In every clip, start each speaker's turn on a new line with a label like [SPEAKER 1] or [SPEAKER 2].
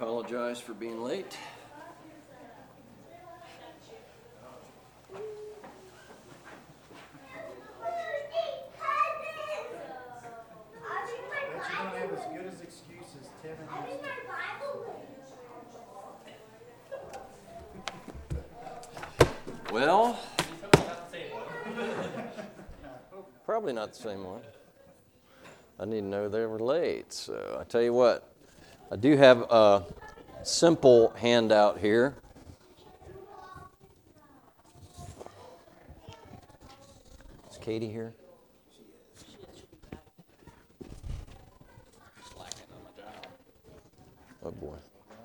[SPEAKER 1] apologize for being late. Well, probably not the same one. I need to know they were late. So I tell you what, I do have a simple handout here. Is Katie here? Oh boy,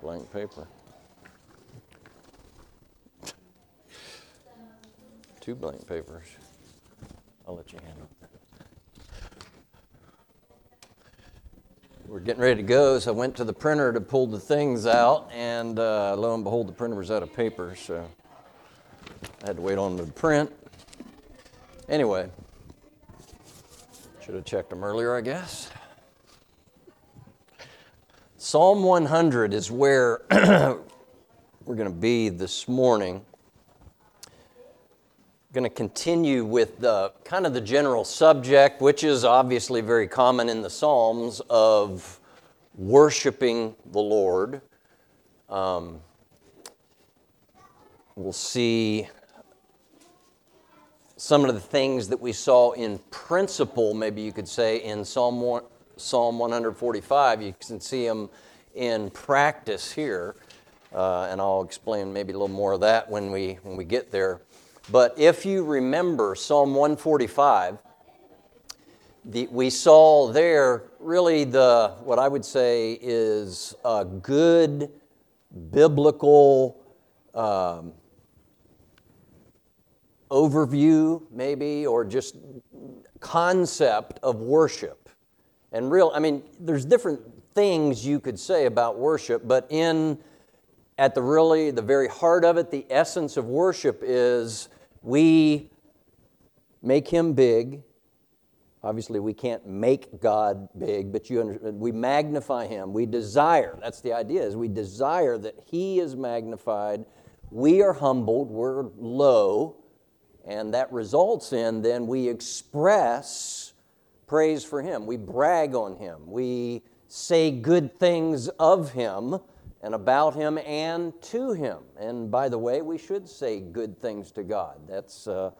[SPEAKER 1] blank paper. Two blank papers. I'll let you handle it. We're getting ready to go, so I went to the printer to pull the things out, and uh, lo and behold, the printer was out of paper, so I had to wait on the print. Anyway, should have checked them earlier, I guess. Psalm 100 is where we're going to be this morning. Going to continue with the kind of the general subject, which is obviously very common in the Psalms of worshiping the Lord. Um, we'll see some of the things that we saw in principle, maybe you could say, in Psalm, one, Psalm 145. You can see them in practice here, uh, and I'll explain maybe a little more of that when we, when we get there. But if you remember Psalm 145, the, we saw there really the what I would say is a good biblical um, overview, maybe, or just concept of worship. And real, I mean, there's different things you could say about worship, but in at the really the very heart of it, the essence of worship is we make him big. Obviously, we can't make God big, but you understand, we magnify him. We desire, that's the idea, is we desire that he is magnified. We are humbled, we're low, and that results in then we express praise for him. We brag on him. We say good things of him and about him and to him. And by the way, we should say good things to God. That's uh,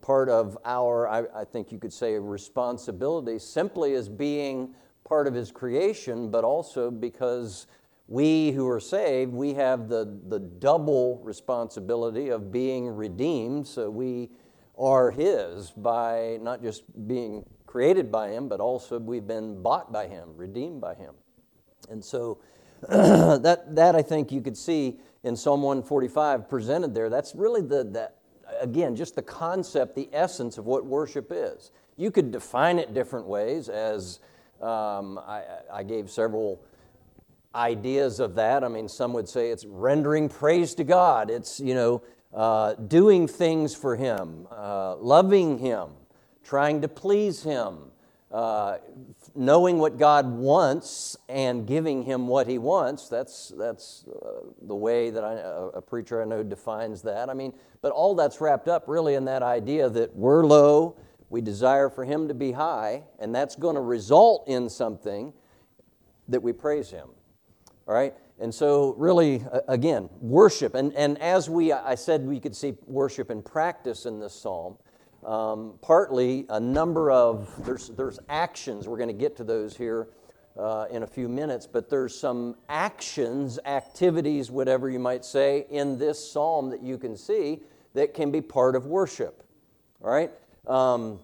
[SPEAKER 1] part of our, I, I, think you could say, responsibility simply as being part of his creation, but also because we who are saved, we have the, the double responsibility of being redeemed. So we are his by not just being created by him, but also we've been bought by him, redeemed by him. And so that, that I think you could see in Psalm 145 presented there. That's really the, that, again, just the concept, the essence of what worship is. You could define it different ways, as um, I, I gave several ideas of that. I mean, some would say it's rendering praise to God, it's, you know, uh, doing things for Him, uh, loving Him, trying to please Him, uh, knowing what God wants and giving Him what He wants. That's, that's uh, the way that I, a preacher I know defines that. I mean, but all that's wrapped up really in that idea that we're low, we desire for Him to be high, and that's going to result in something that we praise Him. All right? And so, really, again, worship. And, and as we, I said, we could see worship in practice in this psalm. Um, partly a number of, there's, there's actions, we're going to get to those here uh, in a few minutes, but there's some actions, activities, whatever you might say, in this psalm that you can see that can be part of worship. All right? Um,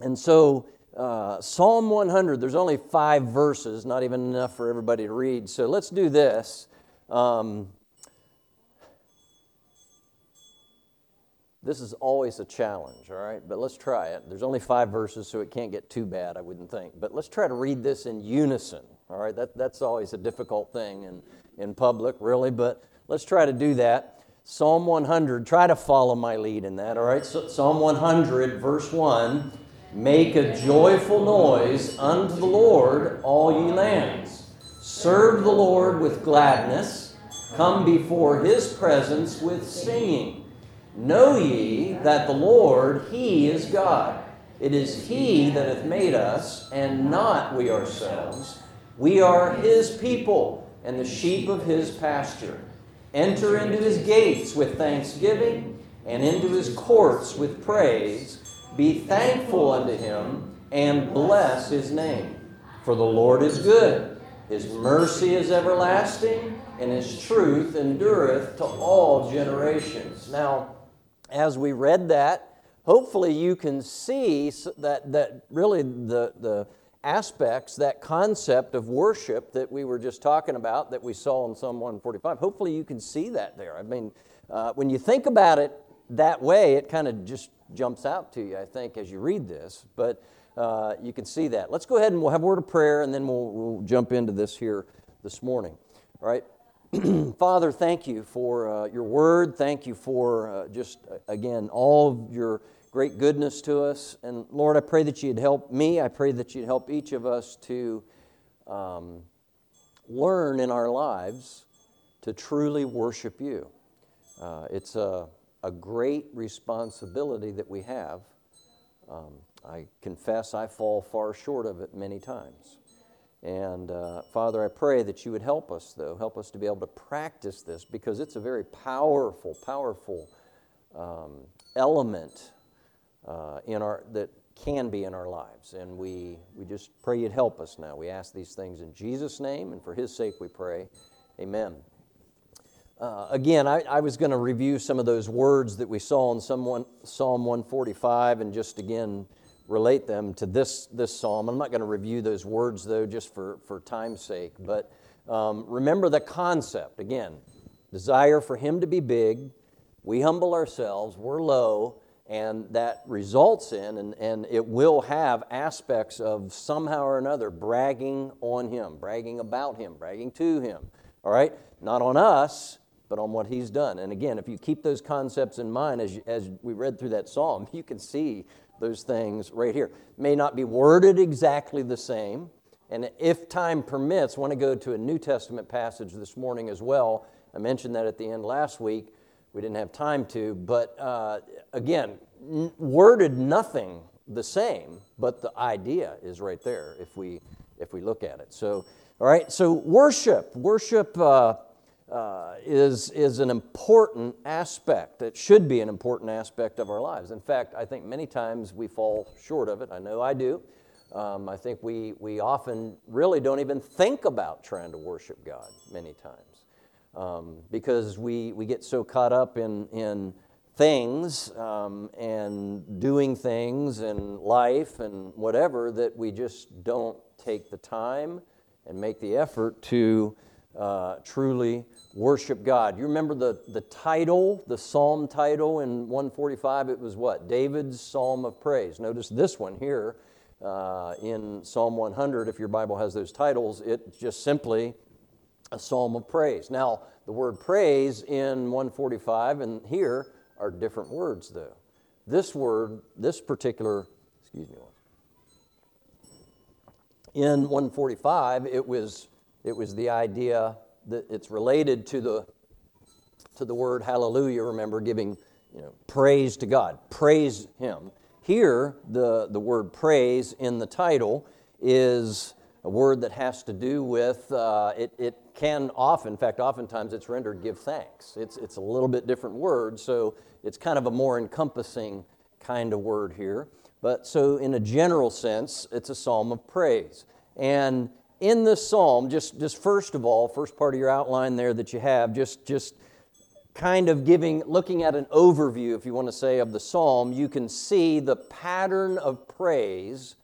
[SPEAKER 1] and so, uh, Psalm 100, there's only five verses, not even enough for everybody to read. So let's do this. Um, This is always a challenge, all right? But let's try it. There's only five verses, so it can't get too bad, I wouldn't think. But let's try to read this in unison, all right? That, that's always a difficult thing in, in public, really, but let's try to do that. Psalm 100, try to follow my lead in that, all right? So, Psalm 100, verse 1 Make a joyful noise unto the Lord, all ye lands. Serve the Lord with gladness. Come before his presence with singing. Know ye that the Lord, he is God. It is he that hath made us, and not we ourselves. We are his people, and the sheep of his pasture. Enter into his gates with thanksgiving, and into his courts with praise. Be thankful unto him, and bless his name. For the Lord is good, his mercy is everlasting, and his truth endureth to all generations. Now, as we read that, hopefully you can see that, that really the, the aspects, that concept of worship that we were just talking about, that we saw in Psalm 145, hopefully you can see that there. I mean, uh, when you think about it that way, it kind of just jumps out to you, I think, as you read this. But uh, you can see that. Let's go ahead and we'll have a word of prayer, and then we'll, we'll jump into this here this morning. All right. Father, thank you for uh, your word. Thank you for uh, just, uh, again, all of your great goodness to us. And Lord, I pray that you'd help me. I pray that you'd help each of us to um, learn in our lives to truly worship you. Uh, it's a, a great responsibility that we have. Um, I confess I fall far short of it many times. And uh, Father, I pray that you would help us, though, help us to be able to practice this because it's a very powerful, powerful um, element uh, in our, that can be in our lives. And we, we just pray you'd help us now. We ask these things in Jesus' name, and for his sake we pray. Amen. Uh, again, I, I was going to review some of those words that we saw in Psalm, Psalm 145 and just again relate them to this, this psalm. I'm not going to review those words, though, just for, for time's sake. But um, remember the concept again desire for Him to be big. We humble ourselves, we're low, and that results in, and, and it will have aspects of somehow or another bragging on Him, bragging about Him, bragging to Him. All right? Not on us, but on what He's done. And again, if you keep those concepts in mind as, as we read through that psalm, you can see those things right here. May not be worded exactly the same. And if time permits, I want to go to a New Testament passage this morning as well. I mentioned that at the end last week we didn't have time to, but uh, again, n- worded nothing the same, but the idea is right there if we if we look at it. So, all right. So worship, worship uh, uh, is is an important aspect. It should be an important aspect of our lives. In fact, I think many times we fall short of it. I know I do. Um, I think we we often really don't even think about trying to worship God many times um, because we, we get so caught up in, in things um, and doing things and life and whatever that we just don't take the time and make the effort to uh, truly worship God. You remember the, the title, the psalm title in 145? It was what? David's Psalm of Praise. Notice this one here uh, in Psalm 100, if your Bible has those titles, it just simply a psalm of praise. Now, the word praise in 145 and here are different words, though. This word, this particular, excuse me, in 145, it was, it was the idea that it's related to the, to the word hallelujah, remember, giving you know, praise to God, praise Him. Here, the, the word praise in the title is a word that has to do with, uh, it, it can often, in fact, oftentimes it's rendered give thanks. It's, it's a little bit different word, so it's kind of a more encompassing kind of word here. But so, in a general sense, it's a psalm of praise. And in this psalm, just, just first of all, first part of your outline there that you have, just, just kind of giving, looking at an overview, if you want to say, of the psalm, you can see the pattern of praise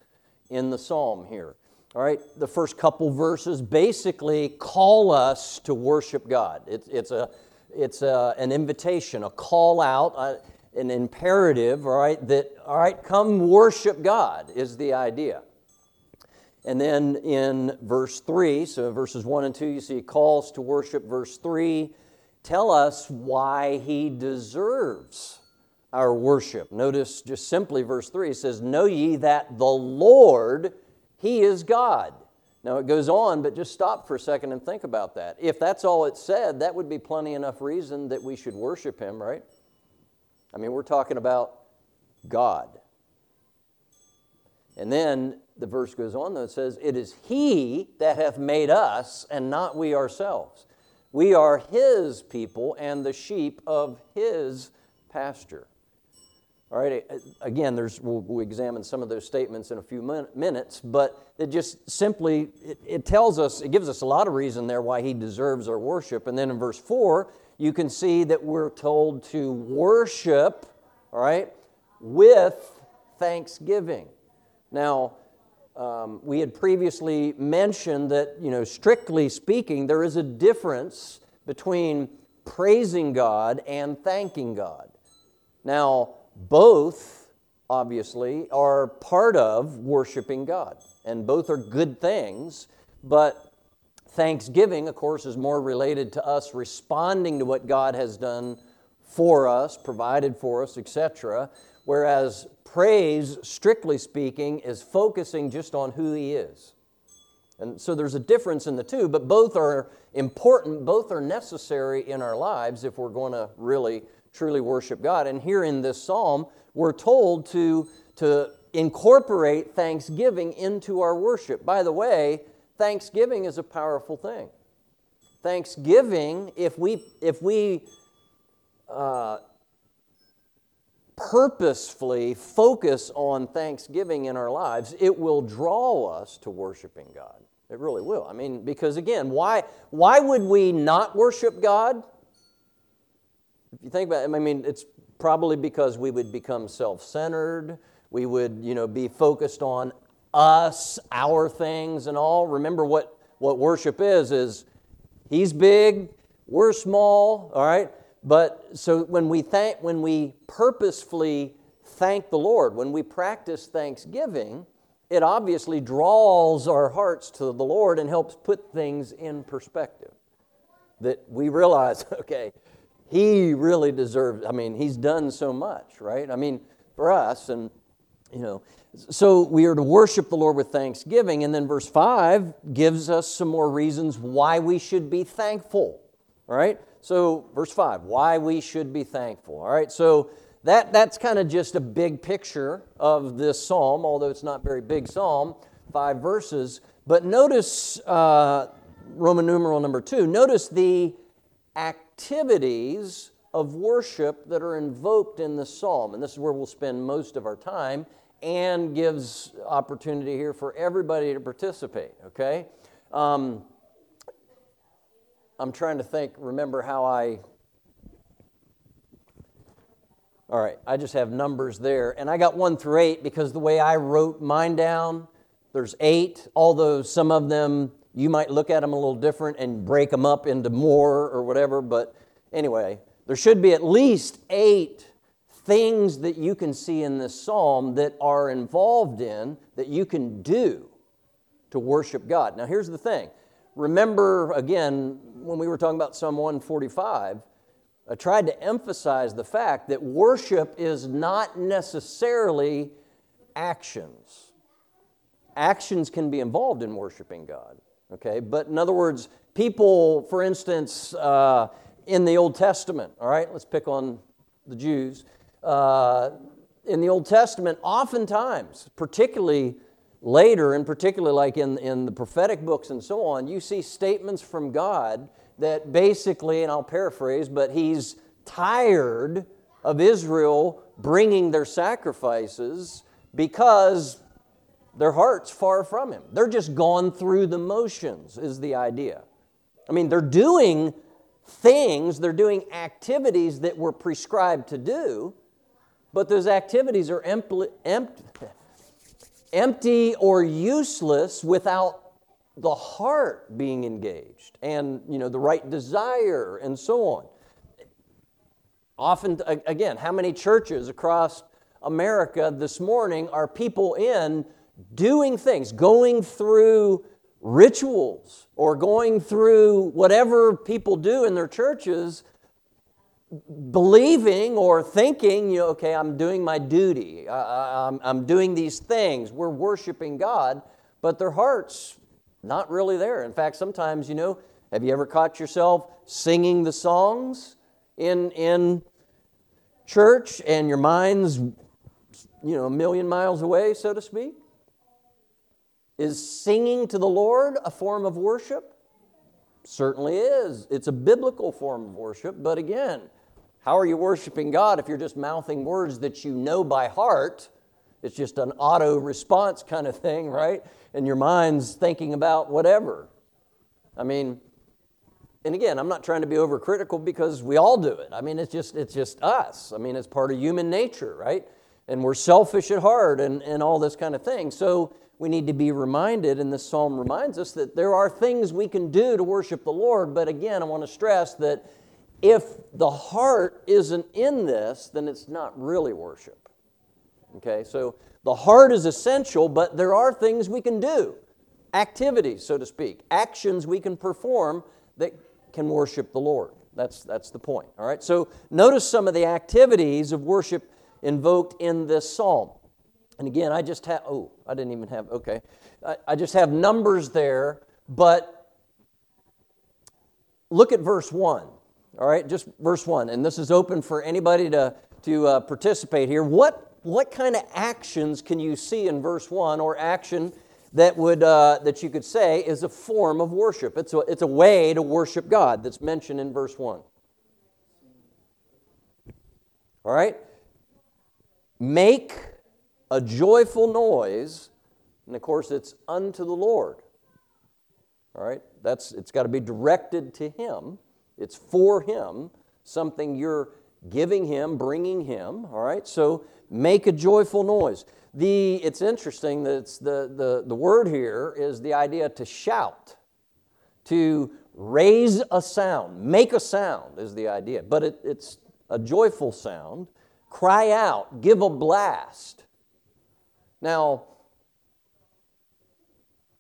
[SPEAKER 1] in the psalm here. All right, the first couple verses basically call us to worship God. It's, it's, a, it's a, an invitation, a call out, uh, an imperative, all right, that, all right, come worship God is the idea. And then in verse 3, so verses 1 and 2, you see calls to worship. Verse 3 tell us why he deserves our worship. Notice just simply verse 3 says, Know ye that the Lord he is God. Now it goes on, but just stop for a second and think about that. If that's all it said, that would be plenty enough reason that we should worship Him, right? I mean, we're talking about God. And then the verse goes on, though, it says, It is He that hath made us, and not we ourselves. We are His people and the sheep of His pasture. All right, again, there's, we'll, we'll examine some of those statements in a few min- minutes, but it just simply, it, it tells us, it gives us a lot of reason there why he deserves our worship. And then in verse 4, you can see that we're told to worship, all right, with thanksgiving. Now, um, we had previously mentioned that, you know, strictly speaking, there is a difference between praising God and thanking God. Now, both, obviously, are part of worshiping God, and both are good things, but thanksgiving, of course, is more related to us responding to what God has done for us, provided for us, etc., whereas praise, strictly speaking, is focusing just on who He is. And so there's a difference in the two, but both are important, both are necessary in our lives if we're going to really, truly worship God. And here in this psalm, we're told to, to incorporate thanksgiving into our worship. By the way, thanksgiving is a powerful thing. Thanksgiving, if we, if we uh, purposefully focus on thanksgiving in our lives, it will draw us to worshiping God. It really will. I mean, because again, why, why would we not worship God? If you think about it, I mean, it's probably because we would become self centered. We would, you know, be focused on us, our things, and all. Remember what, what worship is, is He's big, we're small, all right? But so when we thank, when we purposefully thank the Lord, when we practice thanksgiving, it obviously draws our hearts to the Lord and helps put things in perspective. That we realize, okay, He really deserves, I mean, He's done so much, right? I mean, for us, and, you know, so we are to worship the Lord with thanksgiving. And then verse 5 gives us some more reasons why we should be thankful, right? So, verse 5, why we should be thankful. All right, so that, that's kind of just a big picture of this psalm, although it's not very big psalm, five verses. But notice uh, Roman numeral number two, notice the activities of worship that are invoked in the psalm. And this is where we'll spend most of our time and gives opportunity here for everybody to participate, okay? Um, I'm trying to think, remember how I. All right, I just have numbers there. And I got one through eight because the way I wrote mine down, there's eight, although some of them you might look at them a little different and break them up into more or whatever. But anyway, there should be at least eight things that you can see in this psalm that are involved in that you can do to worship God. Now, here's the thing remember again when we were talking about Psalm 145, I tried to emphasize the fact that worship is not necessarily actions. Actions can be involved in worshiping God, okay? But in other words, people, for instance, uh, in the Old Testament, all right, let's pick on the Jews. Uh, in the Old Testament, oftentimes, particularly later, and particularly like in, in the prophetic books and so on, you see statements from God that basically, and I'll paraphrase, but he's tired of Israel bringing their sacrifices because their heart's far from him. They're just gone through the motions, is the idea. I mean, they're doing things, they're doing activities that were prescribed to do, but those activities are empty, empty, empty or useless without the heart being engaged and you know the right desire and so on. Often again how many churches across america this morning are people in doing things going through rituals or going through whatever people do in their churches believing or thinking, you know, okay, I'm doing my duty, I, am I'm doing these things, we're worshiping God, but their hearts not really there. In fact, sometimes, you know, have you ever caught yourself singing the songs in, in church and your mind's, you know, a million miles away, so to speak? Is singing to the Lord a form of worship? Certainly is. It's a biblical form of worship, but again, how are you worshiping God if you're just mouthing words that you know by heart? It's just an auto response kind of thing, right? And your mind's thinking about whatever. I mean, and again, I'm not trying to be overcritical because we all do it. I mean, it's just it's just us. I mean, it's part of human nature, right? And we're selfish at heart and, and all this kind of thing. So we need to be reminded, and this psalm reminds us that there are things we can do to worship the Lord. But again, I want to stress that if the heart isn't in this, then it's not really worship. Okay, so the heart is essential, but there are things we can do, activities, so to speak, actions we can perform that can worship the Lord. That's, that's the point. All right, so notice some of the activities of worship invoked in this psalm. And again, I just have, oh, I didn't even have, okay. I, I just have numbers there, but look at verse 1. All right, just verse 1. And this is open for anybody to, to uh, participate here. What, what kind of actions can you see in verse 1 or action that, would, uh, that you could say is a form of worship? It's a, it's a way to worship God that's mentioned in verse 1. All right? Make a joyful noise, and of course, it's unto the Lord. All right? That's, it's got to be directed to Him. It's for Him, something you're giving Him, bringing Him. All right? So make a joyful noise. The, it's interesting that it's the, the, the word here is the idea to shout, to raise a sound, make a sound is the idea, but it, it's a joyful sound. Cry out, give a blast. Now,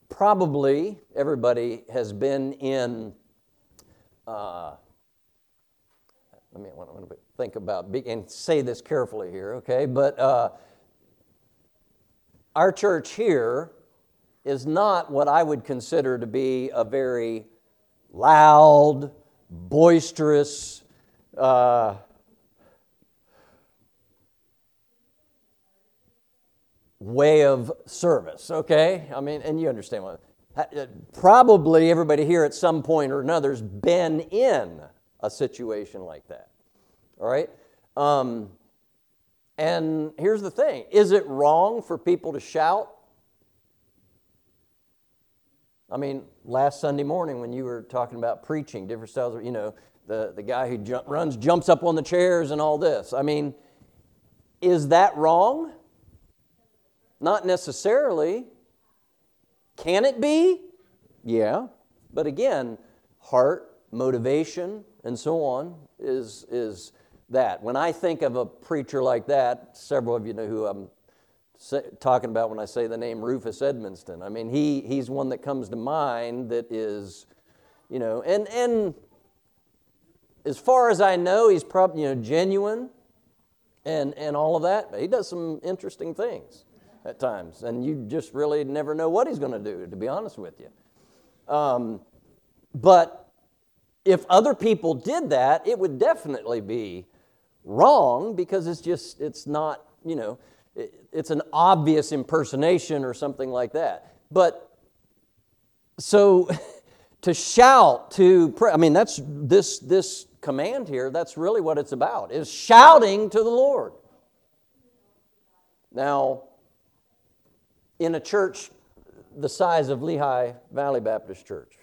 [SPEAKER 1] probably everybody has been in uh, let me want to think about and say this carefully here, okay? But uh, our church here is not what I would consider to be a very loud, boisterous, uh, way of service, okay? I mean, and you understand what. Uh, probably everybody here at some point or another has been in a situation like that. All right? Um, and here's the thing is it wrong for people to shout? I mean, last Sunday morning when you were talking about preaching, different styles of, you know, the, the guy who jump, runs, jumps up on the chairs and all this. I mean, is that wrong? Not necessarily. Can it be? Yeah. But again, heart, motivation, and so on is, is that. When I think of a preacher like that, several of you know who I'm talking about when I say the name Rufus Edmonston. I mean, he, he's one that comes to mind that is, you know, and, and as far as I know, he's probably, you know, genuine and, and all of that. But he does some interesting things at times, and you just really never know what he's going to do, to be honest with you. Um, but if other people did that, it would definitely be wrong because it's just, it's not, you know, it, it's an obvious impersonation or something like that. But so to shout, to pray, I mean, that's this, this command here, that's really what it's about, is shouting to the Lord. Now, in a church the size of Lehigh Valley Baptist Church,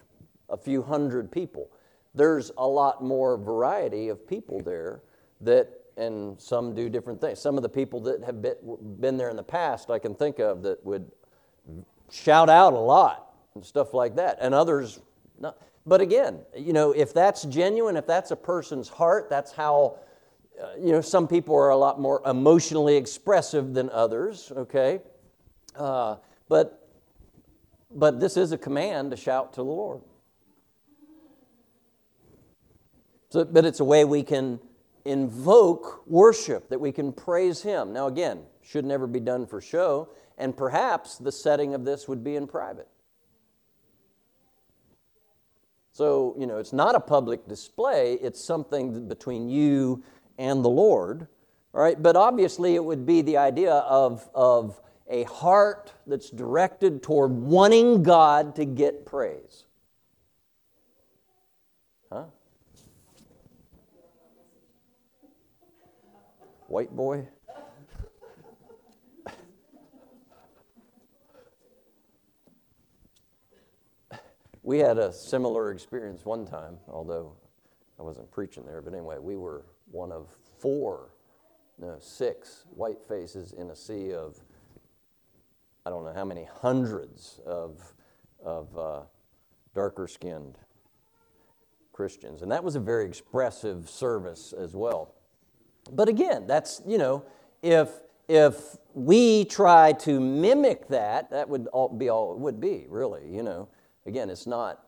[SPEAKER 1] a few hundred people, there's a lot more variety of people there that, and some do different things. Some of the people that have been, been there in the past, I can think of that would shout out a lot and stuff like that, and others not. But again, you know, if that's genuine, if that's a person's heart, that's how, uh, you know, some people are a lot more emotionally expressive than others, okay? Uh, but, but this is a command to shout to the Lord. So, but it's a way we can invoke worship, that we can praise Him. Now, again, should never be done for show, and perhaps the setting of this would be in private. So, you know, it's not a public display, it's something between you and the Lord. All right, but obviously it would be the idea of, of a heart that's directed toward wanting God to get praise. Huh? White boy? we had a similar experience one time, although I wasn't preaching there, but anyway, we were one of four, no, six white faces in a sea of, I don't know how many hundreds of, of uh, darker skinned Christians. And that was a very expressive service as well. But again, that's, you know, if, if we try to mimic that, that would all be all it would be, really, you know. Again, it's not,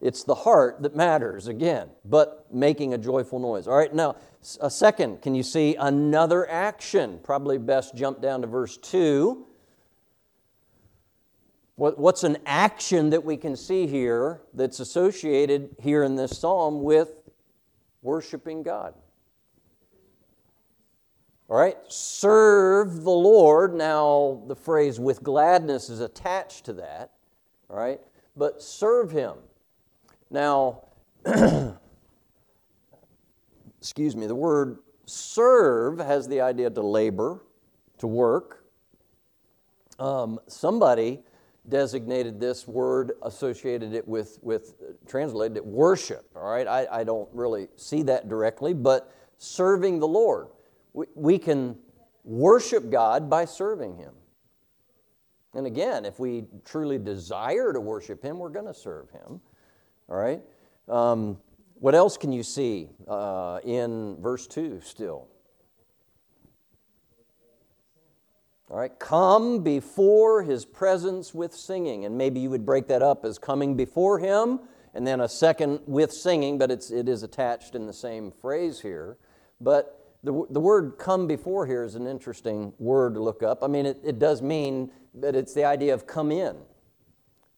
[SPEAKER 1] it's the heart that matters, again, but making a joyful noise. All right, now, a second, can you see another action? Probably best jump down to verse 2. What, what's an action that we can see here that's associated here in this psalm with worshiping God? All right, serve the Lord. Now, the phrase with gladness is attached to that. All right, but serve Him. Now, excuse me, the word serve has the idea to labor, to work. Um, somebody designated this word, associated it with, with translated it worship. All right, I, I don't really see that directly, but serving the Lord we can worship God by serving Him. And again, if we truly desire to worship Him, we're going to serve Him. All right? Um, what else can you see uh, in verse 2 still? All right, come before his presence with singing. And maybe you would break that up as coming before him and then a second with singing, but it's, it is attached in the same phrase here. But the, the word come before here is an interesting word to look up. I mean, it, it does mean that it's the idea of come in,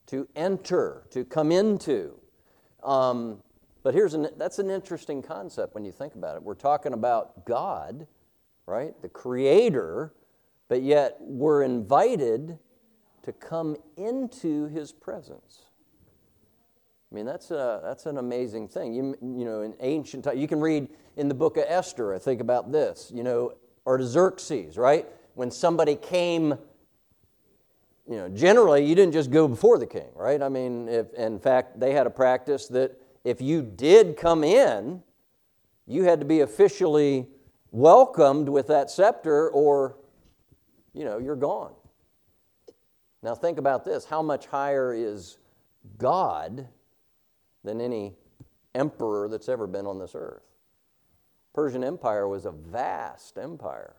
[SPEAKER 1] to enter, to come into. Um, but here's an, that's an interesting concept when you think about it. We're talking about God, right, the Creator, but yet we're invited to come into His presence. I mean, that's, a, that's an amazing thing. You, you know, in ancient times, you can read in the book of Esther, I think about this, you know, Artaxerxes, right? When somebody came, you know, generally you didn't just go before the king, right? I mean, if, in fact, they had a practice that if you did come in, you had to be officially welcomed with that scepter or, you know, you're gone. Now think about this how much higher is God than any emperor that's ever been on this earth. Persian Empire was a vast empire.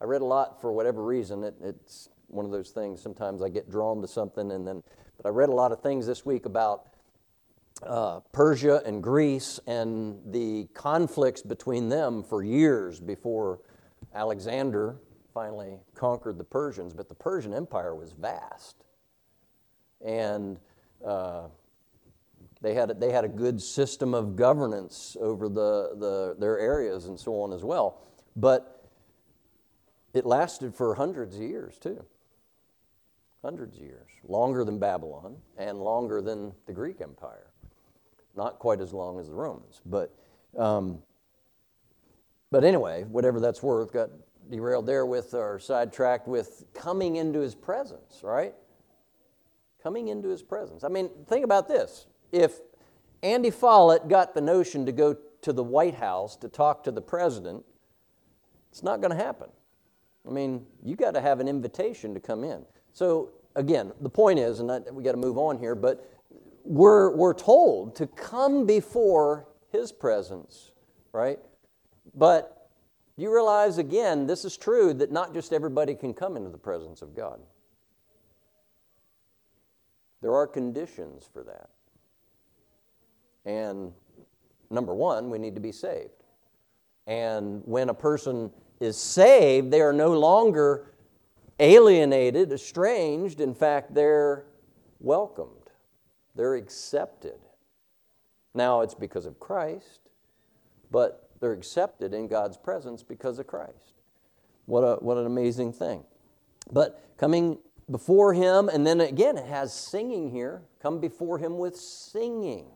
[SPEAKER 1] I read a lot for whatever reason. It, it's one of those things. Sometimes I get drawn to something, and then, but I read a lot of things this week about uh, Persia and Greece and the conflicts between them for years before Alexander finally conquered the Persians. But the Persian Empire was vast, and uh, they had, they had a good system of governance over the, the, their areas and so on as well. But it lasted for hundreds of years, too. Hundreds of years. Longer than Babylon and longer than the Greek Empire. Not quite as long as the Romans. But, um, but anyway, whatever that's worth, got derailed there with, or sidetracked with coming into his presence, right? Coming into his presence. I mean, think about this if Andy Follett got the notion to go to the White House to talk to the president, it's not going to happen. I mean, you got to have an invitation to come in. So, again, the point is, and I, we got to move on here, but we're, we're told to come before his presence, right? But you realize, again, this is true that not just everybody can come into the presence of God. There are conditions for that. And number one, we need to be saved. And when a person is saved, they are no longer alienated, estranged. In fact, they're welcomed, they're accepted. Now, it's because of Christ, but they're accepted in God's presence because of Christ. What, a, what an amazing thing. But coming before Him, and then again, it has singing here. Come before Him with singing.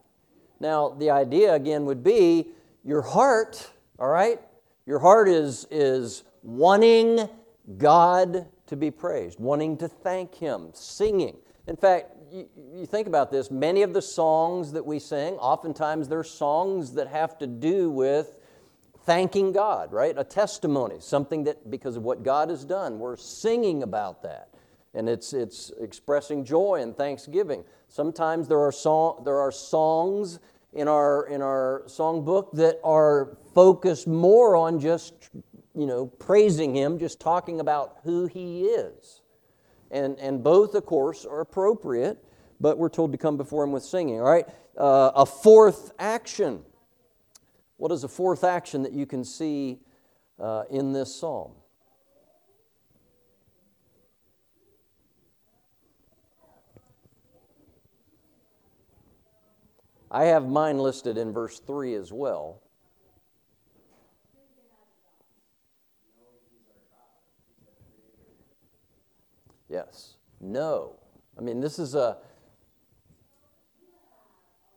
[SPEAKER 1] Now, the idea again would be your heart, all right? Your heart is, is wanting God to be praised, wanting to thank Him, singing. In fact, you, you, think about this, many of the songs that we sing, oftentimes they're songs that have to do with thanking God, right? A testimony, something that because of what God has done, we're singing about that. And it's, it's expressing joy and thanksgiving. Sometimes there are, song, there are songs in our, in our songbook that are focused more on just, you know, praising Him, just talking about who He is. And, and both, of course, are appropriate, but we're told to come before Him with singing, all right? Uh, a fourth action. What is a fourth action that you can see uh, in this psalm? I have mine listed in verse 3 as well. Yes. No. I mean, this is a,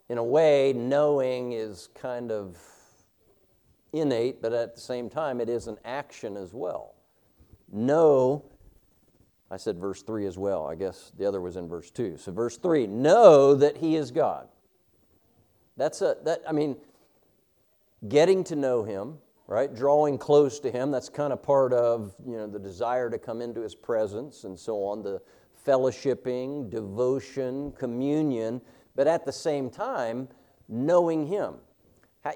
[SPEAKER 1] in a way, knowing is kind of innate, but at the same time, it is an action as well. Know, I said verse 3 as well. I guess the other was in verse 2. So, verse 3 know that He is God. That's a, that, I mean, getting to know Him, right? Drawing close to Him, that's kind of part of, you know, the desire to come into His presence and so on, the fellowshipping, devotion, communion, but at the same time, knowing Him.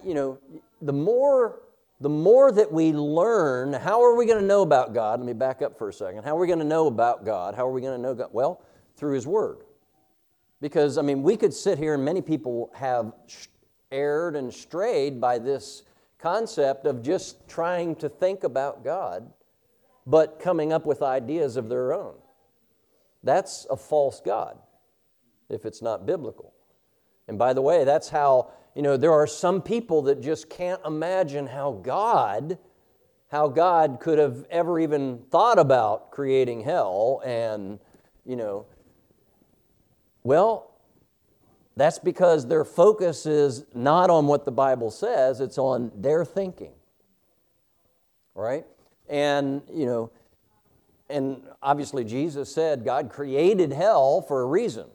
[SPEAKER 1] You know, the more the more that we learn, how are we going to know about God? Let me back up for a second. How are we going to know about God? How are we going to know God? Well, through His Word. Because, I mean, we could sit here and many people have erred and strayed by this concept of just trying to think about God, but coming up with ideas of their own. That's a false God if it's not biblical. And by the way, that's how you know, there are some people that just can't imagine how God, how God could have ever even thought about creating hell and, you know, well, that's because their focus is not on what the Bible says, it's on their thinking. Right? And, you know, and obviously Jesus said God created hell for a reason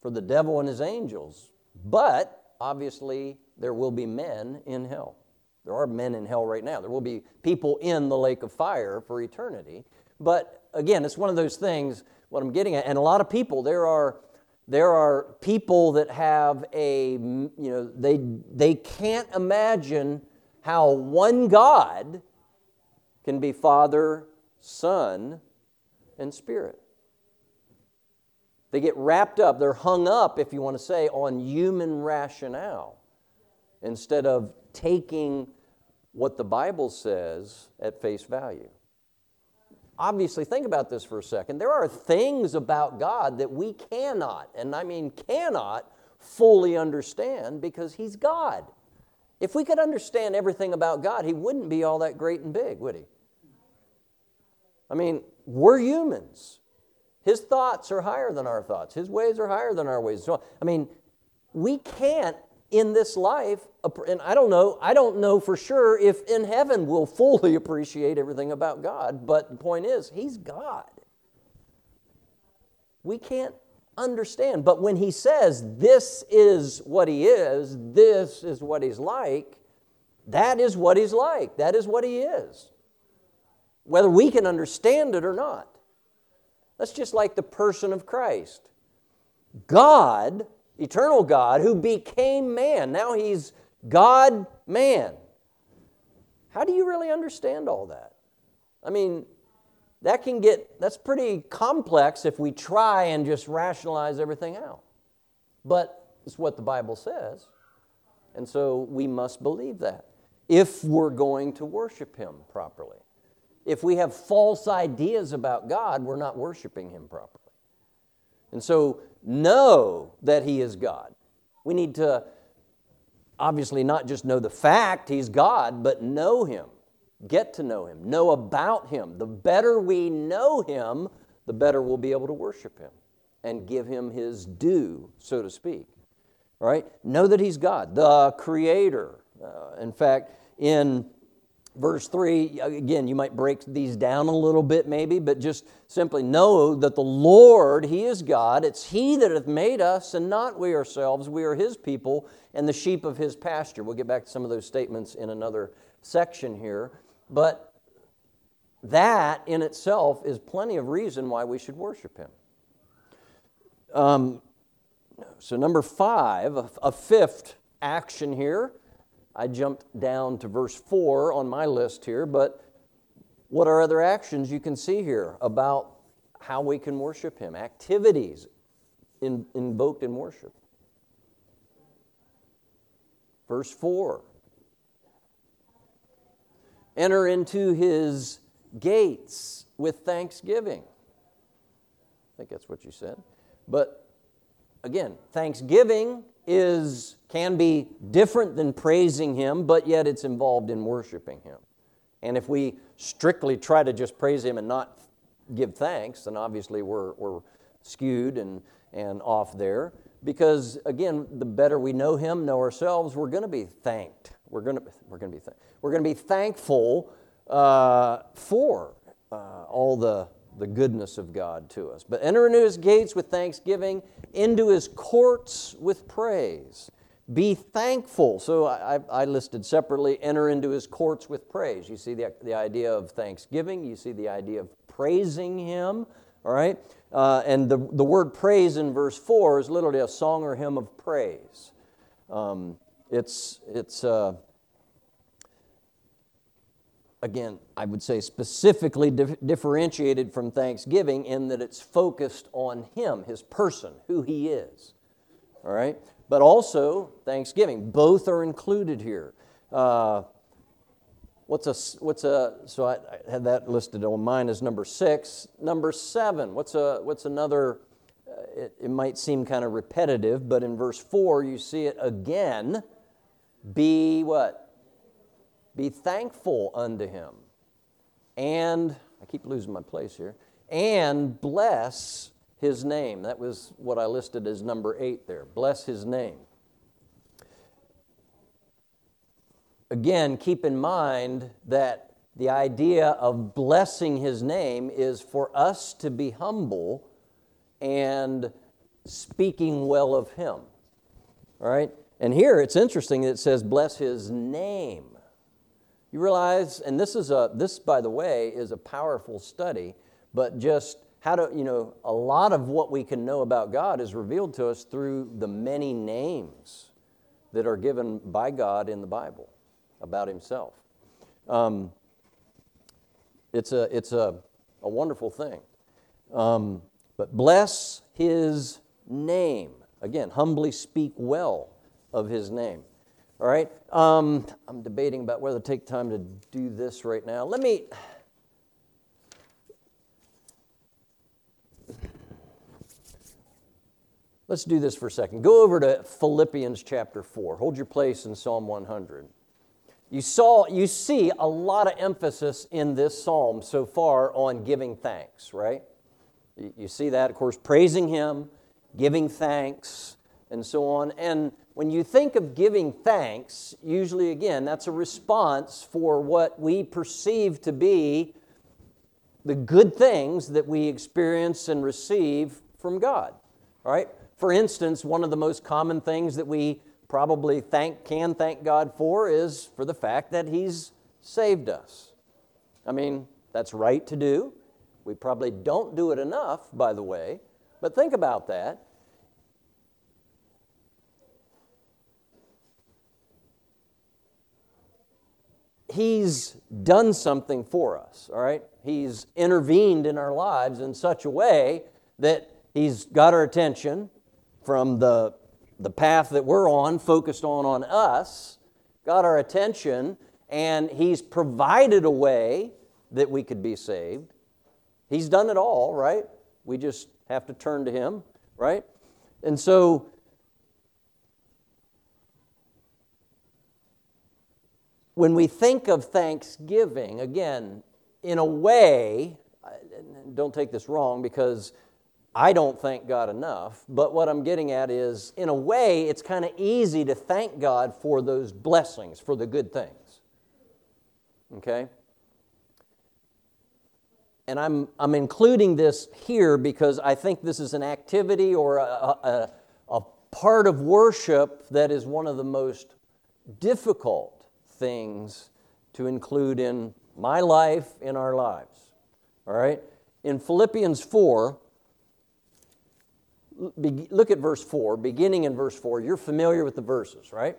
[SPEAKER 1] for the devil and his angels. But obviously, there will be men in hell. There are men in hell right now. There will be people in the lake of fire for eternity. But again, it's one of those things, what I'm getting at, and a lot of people, there are there are people that have a you know they they can't imagine how one god can be father son and spirit they get wrapped up, they're hung up, if you want to say, on human rationale instead of taking what the Bible says at face value. Obviously, think about this for a second. There are things about God that we cannot, and I mean cannot, fully understand because He's God. If we could understand everything about God, He wouldn't be all that great and big, would He? I mean, we're humans. His thoughts are higher than our thoughts. His ways are higher than our ways. I mean, we can't in this life, and I don't know, I don't know for sure if in heaven we'll fully appreciate everything about God, but the point is, He's God. We can't understand. But when He says, this is what He is, this is what He's like, that is what He's like, that is what He is. Whether we can understand it or not. That's just like the person of Christ. God, eternal God, who became man. Now he's God man. How do you really understand all that? I mean, that can get, that's pretty complex if we try and just rationalize everything out. But it's what the Bible says. And so we must believe that if we're going to worship Him properly. If we have false ideas about God, we're not worshiping Him properly. And so know that He is God. We need to obviously not just know the fact He's God, but know Him, get to know Him, know about Him. The better we know Him, the better we'll be able to worship Him and give Him His due, so to speak. All right? Know that He's God, the Creator. Uh, in fact, in verse 3, again, you might break these down a little bit maybe, but just simply know that the Lord, He is God. It's He that hath made us and not we ourselves. We are His people and the sheep of His pasture. We'll get back to some of those statements in another section here. But that in itself is plenty of reason why we should worship Him. Um, so, number five, a, a fifth action here I jumped down to verse 4 on my list here, but what are other actions you can see here about how we can worship Him? Activities in, invoked in worship. Verse 4 Enter into His gates with thanksgiving. I think that's what you said. But again, thanksgiving is can be different than praising him, but yet it's involved in worshiping him. And if we strictly try to just praise him and not give thanks, then obviously we're, we're skewed and, and off there. Because again, the better we know him, know ourselves, we're going to be thanked. We're going to, we're going to be, th- we're going to be thankful uh, for uh, all the the goodness of God to us. But enter into his gates with thanksgiving, into his courts with praise. Be thankful. So I, I, listed separately enter into his courts with praise. You see the, the idea of thanksgiving, you see the idea of praising him, all right? Uh, and the, the word praise in verse 4 is literally a song or hymn of praise. Um, it's, it's, uh, again, I would say specifically dif- differentiated from Thanksgiving in that it's focused on Him, His person, who He is. All right? But also Thanksgiving. Both are included here. Uh, what's a, what's a, so I, I, had that listed on mine as number six. Number seven, what's, a, what's another, uh, it, it might seem kind of repetitive, but in verse four you see it again. Be what? Be thankful unto him. And, I keep losing my place here, and bless his name. That was what I listed as number eight there. Bless his name. Again, keep in mind that the idea of blessing his name is for us to be humble and speaking well of him. All right? And here it's interesting that it says, bless his name. You realize, and this is a this, by the way, is a powerful study, but just how to, you know, a lot of what we can know about God is revealed to us through the many names that are given by God in the Bible about Himself. Um, it's a, it's a, a wonderful thing. Um, but bless His name. Again, humbly speak well of His name. All right? Um, I'm debating about whether to take time to do this right now. Let me. Let's do this for a second. Go over to Philippians chapter 4. Hold your place in Psalm 100. You saw you see a lot of emphasis in this psalm so far on giving thanks, right? You see that, of course, praising him, giving thanks, and so on. And when you think of giving thanks, usually again, that's a response for what we perceive to be the good things that we experience and receive from God. All right? For instance, one of the most common things that we probably thank can thank God for is for the fact that he's saved us. I mean, that's right to do. We probably don't do it enough, by the way, but think about that. He's done something for us, all right? He's intervened in our lives in such a way that He's got our attention from the, the path that we're on, focused on on us, got our attention, and He's provided a way that we could be saved. He's done it all, right? We just have to turn to Him, right? And so, when we think of thanksgiving, again, in a way, don't take this wrong because I don't thank God enough, but what I'm getting at is, in a way, it's kind of easy to thank God for those blessings, for the good things. Okay? And I'm, I'm including this here because I think this is an activity or a, a, a part of worship that is one of the most difficult things to include in my life, in our lives. All right? In Philippians 4, look at verse 4, beginning in verse 4. You're familiar with the verses, right?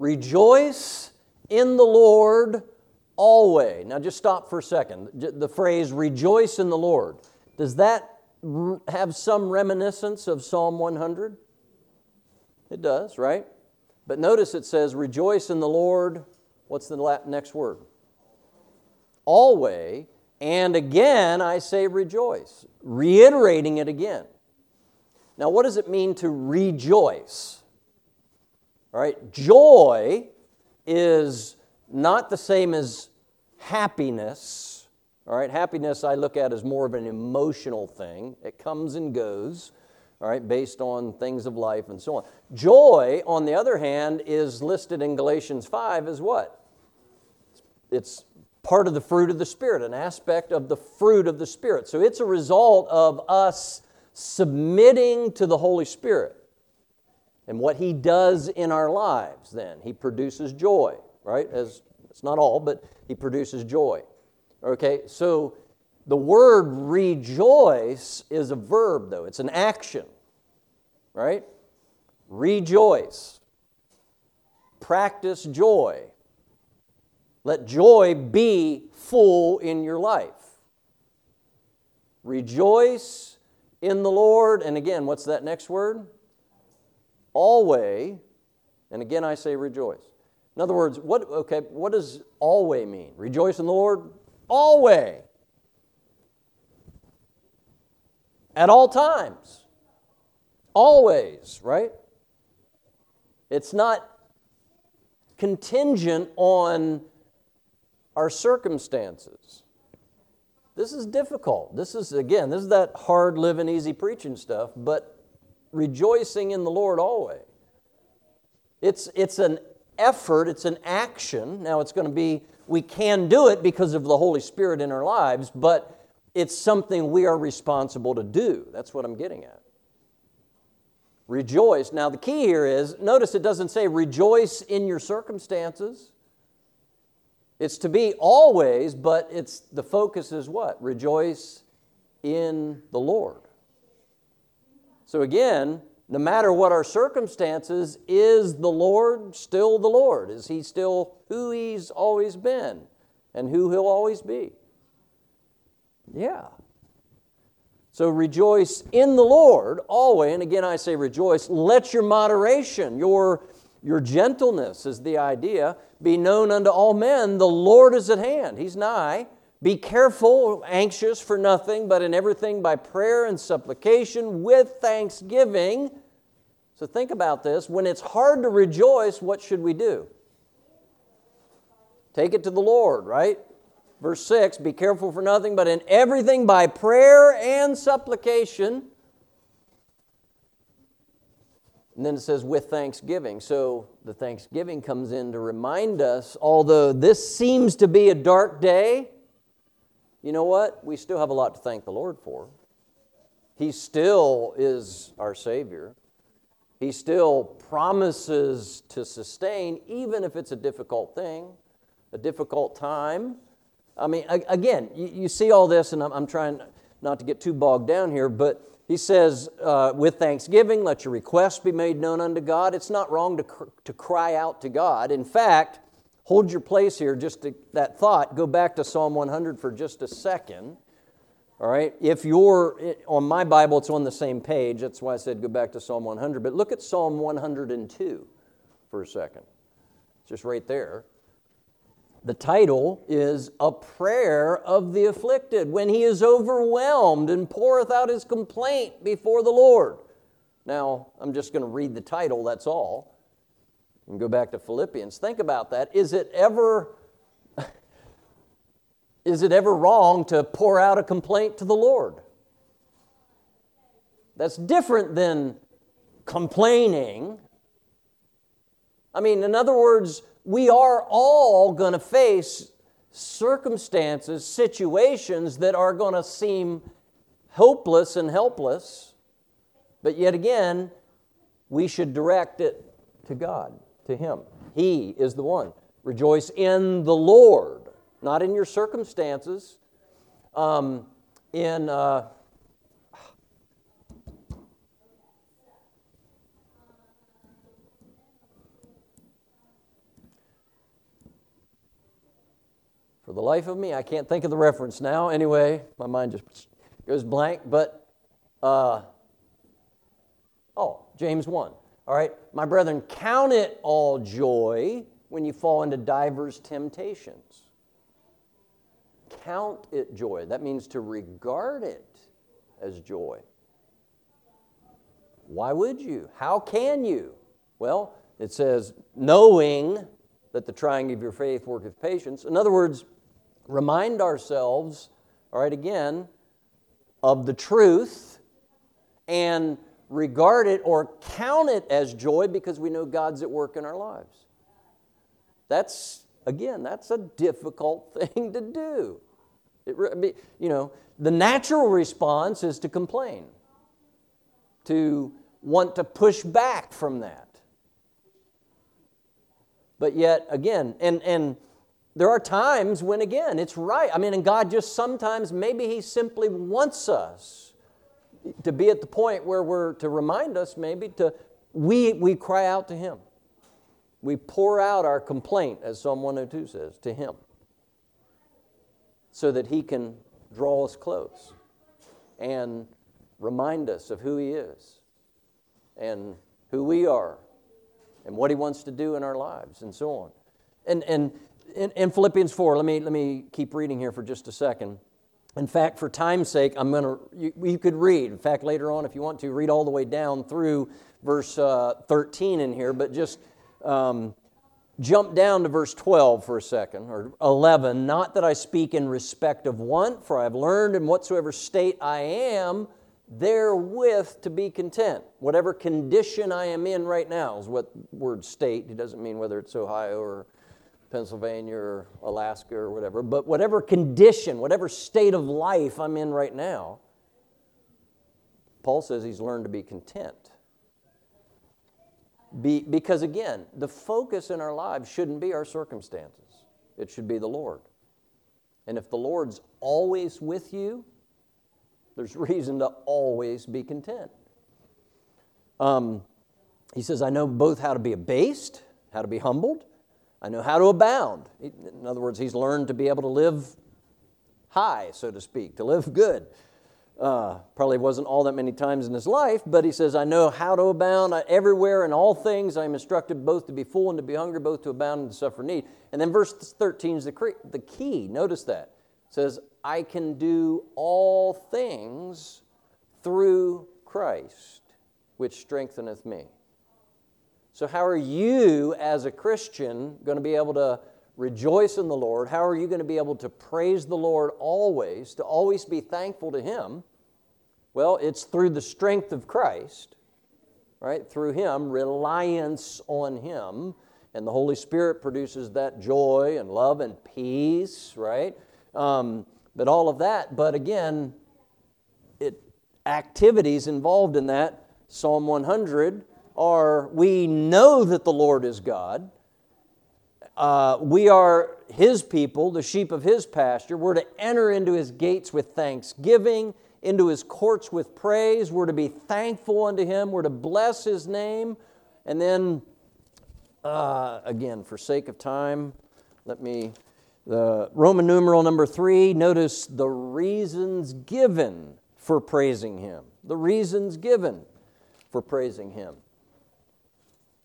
[SPEAKER 1] Rejoice in the Lord always. Now just stop for a second. The phrase rejoice in the Lord, does that have some reminiscence of Psalm 100? It does, right? But notice it says rejoice in the Lord. What's the next word? Always. And again, I say rejoice, reiterating it again. Now, what does it mean to rejoice? All right, joy is not the same as happiness. All right, happiness I look at as more of an emotional thing. It comes and goes, all right, based on things of life and so on. Joy, on the other hand, is listed in Galatians 5 as what? It's part of the fruit of the Spirit, an aspect of the fruit of the Spirit. So it's a result of us submitting to the Holy Spirit and what He does in our lives, then. He produces joy, right? As it's not all, but He produces joy. Okay, so the word rejoice is a verb, though, it's an action, right? Rejoice. Practice joy. Let joy be full in your life. Rejoice in the Lord. And again, what's that next word? Always. And again, I say rejoice. In other words, what, okay, what does always mean? Rejoice in the Lord always. At all times. Always, right? It's not contingent on our circumstances. This is difficult. This is, again, this is that hard living, easy preaching stuff, but rejoicing in the Lord always. It's, it's an effort, it's an action. Now, it's going to be, we can do it because of the Holy Spirit in our lives, but it's something we are responsible to do. That's what I'm getting at. Rejoice. Now, the key here is notice it doesn't say rejoice in your circumstances. It's to be always, but it's the focus is what? Rejoice in the Lord. So again, no matter what our circumstances, is the Lord still the Lord? Is He still who He's always been and who He'll always be? Yeah. So rejoice in the Lord always. And again, I say rejoice. Let your moderation, your your gentleness is the idea. Be known unto all men, the Lord is at hand. He's nigh. Be careful, anxious for nothing, but in everything by prayer and supplication with thanksgiving. So think about this. When it's hard to rejoice, what should we do? Take it to the Lord, right? Verse 6 Be careful for nothing, but in everything by prayer and supplication and then it says, with thanksgiving. So the thanksgiving comes in to remind us, although this seems to be a dark day, you know what? We still have a lot to thank the Lord for. He still is our Savior. He still promises to sustain, even if it's a difficult thing, a difficult time. I mean, again, you, see all this, and I'm trying not to get too bogged down here, but he says, uh, with thanksgiving, let your requests be made known unto God. It's not wrong to, cr- to cry out to God. In fact, hold your place here, just to, that thought. Go back to Psalm 100 for just a second. All right, if you're on my Bible, it's on the same page. That's why I said go back to Psalm 100. But look at Psalm 102 for a second. Just right there. The title is A Prayer of the Afflicted when he is overwhelmed and poureth out his complaint before the Lord. Now, I'm just going to read the title, that's all. And go back to Philippians. Think about that. Is it ever is it ever wrong to pour out a complaint to the Lord? That's different than complaining. I mean, in other words, we are all going to face circumstances, situations that are going to seem hopeless and helpless, but yet again, we should direct it to God, to Him. He is the one. Rejoice in the Lord not in your circumstances. Um, in uh, the life of me, I can't think of the reference now. Anyway, my mind just goes blank. But uh, oh, James one. All right, my brethren, count it all joy when you fall into divers temptations count it joy. That means to regard it as joy. Why would you? How can you? Well, it says, knowing that the trying of your faith worketh patience. In other words, remind ourselves, all right, again, of the truth and regard it or count it as joy because we know God's at work in our lives. That's, again, that's a difficult thing to do. It, you know, the natural response is to complain, to want to push back from that. But yet, again, and, and there are times when, again, it's right. I mean, and God just sometimes, maybe He simply wants us to be at the point where we're to remind us, maybe, to we, we cry out to Him. We pour out our complaint, as Psalm 102 says, to Him so that He can draw us close and remind us of who He is and who we are and what He wants to do in our lives and so on. And, and in, in Philippians 4, let me, let me keep reading here for just a second. In fact, for time's sake, I'm going to, you, you, could read. In fact, later on, if you want to, read all the way down through verse uh, 13 in here, but just um, Jump down to verse 12 for a second, or 11. Not that I speak in respect of want, for I have learned in whatsoever state I am, therewith to be content. Whatever condition I am in right now is what word state. it doesn't mean whether it's Ohio or Pennsylvania or Alaska or whatever, but whatever condition, whatever state of life I'm in right now, Paul says he's learned to be content. Be, because again, the focus in our lives shouldn't be our circumstances, it should be the Lord. And if the Lord's always with you, there's reason to always be content. Um, he says, I know both how to be abased, how to be humbled. I know how to abound. In other words, he's learned to be able to live high, so to speak, to live good. Uh, probably wasn't all that many times in his life, but he says, I know how to abound everywhere in all things. I am instructed both to be full and to be hungry, both to abound and to suffer need. And then verse 13 is the, the key. Notice that. It says, I can do all things through Christ, which strengtheneth me. So, how are you as a Christian going to be able to rejoice in the Lord? How are you going to be able to praise the Lord always, to always be thankful to Him? Well, it's through the strength of Christ, right? Through Him, reliance on Him. And the Holy Spirit produces that joy and love and peace, right? Um, but all of that, but again, it activities involved in that. Psalm 100 are we know that the Lord is God uh, we are his people, the sheep of his pasture. We're to enter into his gates with thanksgiving, into his courts with praise. We're to be thankful unto him. We're to bless his name. And then, uh, again, for sake of time, let me, the Roman numeral number three, notice the reasons given for praising him. The reasons given for praising him.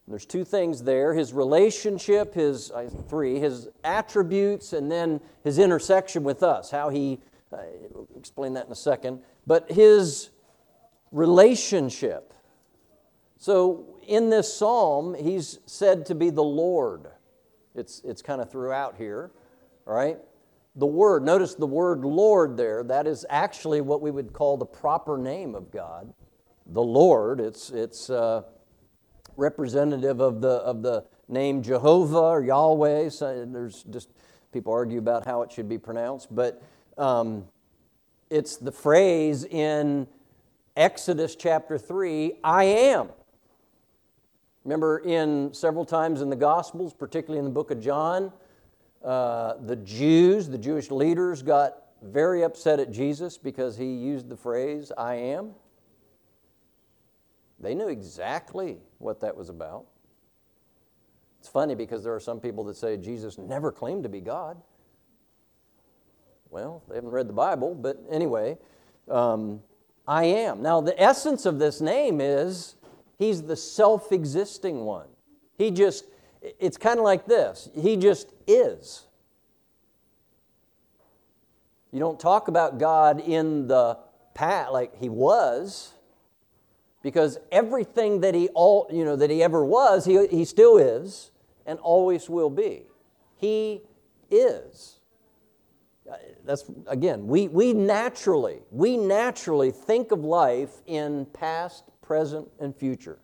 [SPEAKER 1] There's two things there his relationship, his uh, three, his attributes, and then his intersection with us, how he, uh, explain that in a second, but his relationship. So in this psalm, he's said to be the Lord. It's, it's kind of throughout here, all right? The word, notice the word Lord there, that is actually what we would call the proper name of God, the Lord. It's, it's uh, representative of the, of the name Jehovah or Yahweh. So there's just people argue about how it should be pronounced, but um, it's the phrase in Exodus chapter 3 I am. Remember, in several times in the Gospels, particularly in the book of John, uh, the Jews, the Jewish leaders, got very upset at Jesus because he used the phrase, I am. They knew exactly what that was about. It's funny because there are some people that say Jesus never claimed to be God. Well, they haven't read the Bible, but anyway, um, I am. Now, the essence of this name is He's the self existing one. He just, it's kind of like this He just is. You don't talk about God in the past like He was because everything that he all you know that he ever was he, he still is and always will be. He is. That's again we, we naturally we naturally think of life in past present and future.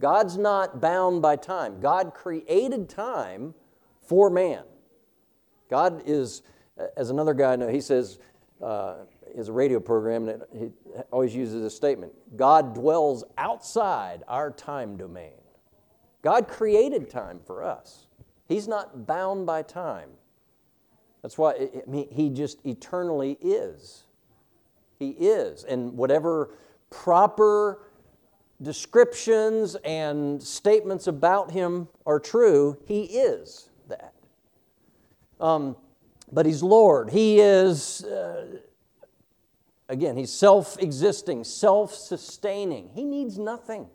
[SPEAKER 1] God's not bound by time. God created time for man. God is as another guy i know he says uh, is a radio program, and he always uses this statement God dwells outside our time domain. God created time for us, He's not bound by time. That's why I mean, He just eternally is. He is. And whatever proper descriptions and statements about Him are true, He is that. Um, but He's Lord. He is. Uh, Again, he's self existing, self sustaining. He needs nothing.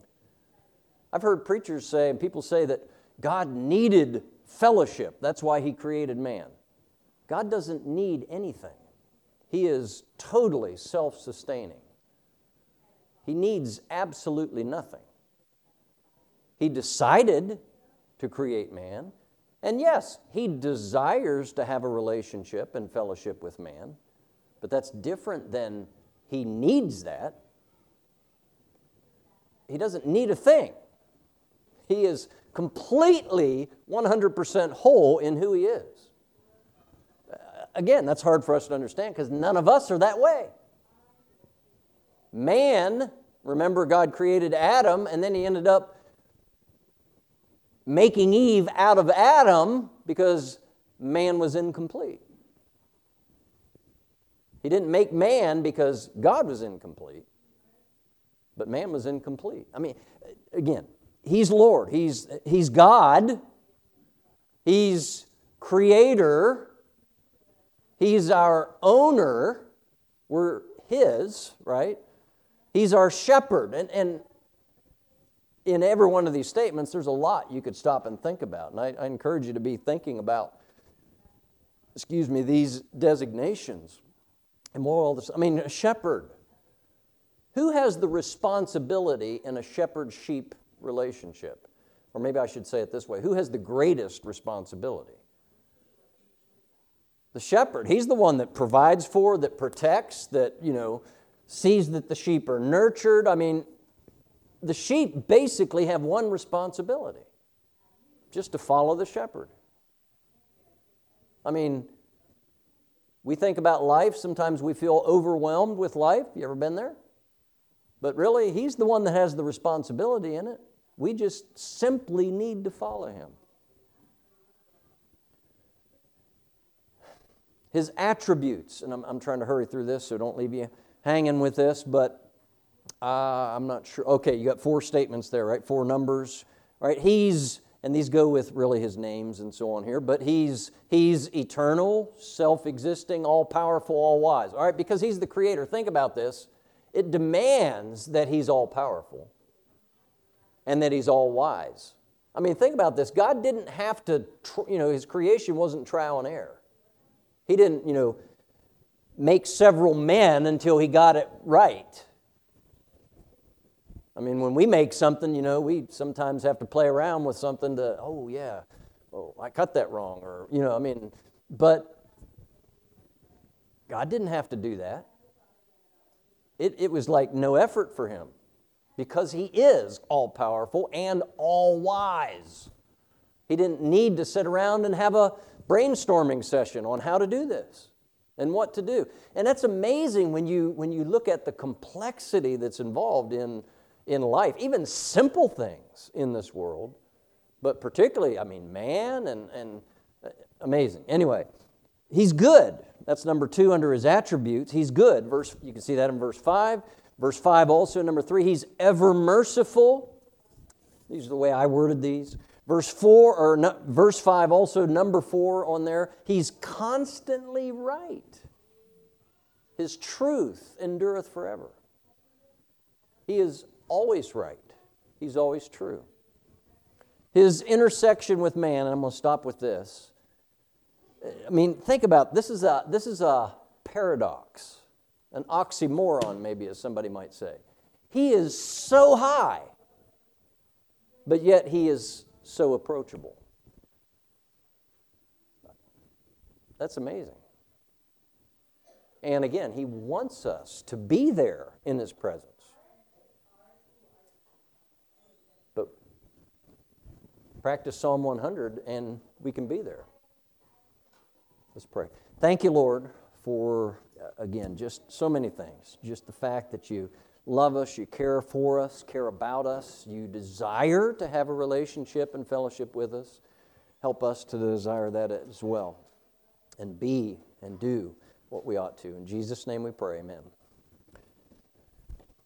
[SPEAKER 1] I've heard preachers say, and people say that God needed fellowship. That's why he created man. God doesn't need anything, he is totally self sustaining. He needs absolutely nothing. He decided to create man, and yes, he desires to have a relationship and fellowship with man. But that's different than he needs that. He doesn't need a thing. He is completely 100% whole in who he is. Again, that's hard for us to understand because none of us are that way. Man, remember, God created Adam and then he ended up making Eve out of Adam because man was incomplete. He didn't make man because God was incomplete, but man was incomplete. I mean, again, He's Lord, He's, he's God, He's creator, He's our owner, we're His, right? He's our shepherd. And, and in every one of these statements, there's a lot you could stop and think about. And I, I encourage you to be thinking about, excuse me, these designations and more all this. I mean, a shepherd. Who has the responsibility in a shepherd sheep relationship? Or maybe I should say it this way who has the greatest responsibility? The shepherd. He's the one that provides for, that protects, that, you know, sees that the sheep are nurtured. I mean, the sheep basically have one responsibility just to follow the shepherd. I mean, we think about life, sometimes we feel overwhelmed with life. You ever been there? But really, He's the one that has the responsibility in it. We just simply need to follow Him. His attributes, and I'm, I'm trying to hurry through this so don't leave you hanging with this, but uh, I'm not sure. Okay, you got four statements there, right? Four numbers, right? He's and these go with really his names and so on here, but he's, he's eternal, self existing, all powerful, all right, because he's the creator. Think about this. It demands that he's all powerful and that he's all wise. I mean, think about this. God didn't have to, you know, his creation wasn't trial and error. He didn't, you know, make several men until he got it right. I mean, when we make something, you know, we sometimes have to play around with something to, oh, yeah, oh, I cut that wrong, or, you know, I mean, but God didn't have to do that. It, it was like no effort for him because he is all powerful and all wise. He didn't need to sit around and have a brainstorming session on how to do this and what to do. And that's amazing when you, when you look at the complexity that's involved in, in life, even simple things in this world, but particularly, I mean, man and, and uh, amazing. Anyway, he's good. That's number two under his attributes. He's good. Verse, you can see that in verse 5. Verse 5 also, number 3, he's ever merciful. These are the way I worded these. Verse 4, or no, verse 5 also, number 4 on there, he's constantly right. His truth endureth forever. He is always right. He's always true. His intersection with man, and I'm going to stop with this. I mean, think about this is a this is a paradox an oxymoron, maybe, as somebody might say. He is so high, but yet he is so approachable. That's amazing. And again, he wants us to be there in his presence. But practice Psalm 100 and we can be there. Let's pray. Thank you, Lord, for uh, again, just so many things. Just the fact that you love us, you care for us, care about us, you desire to have a relationship and fellowship with us. Help us to desire that as well and be and do what we ought to. In Jesus' name we pray, amen.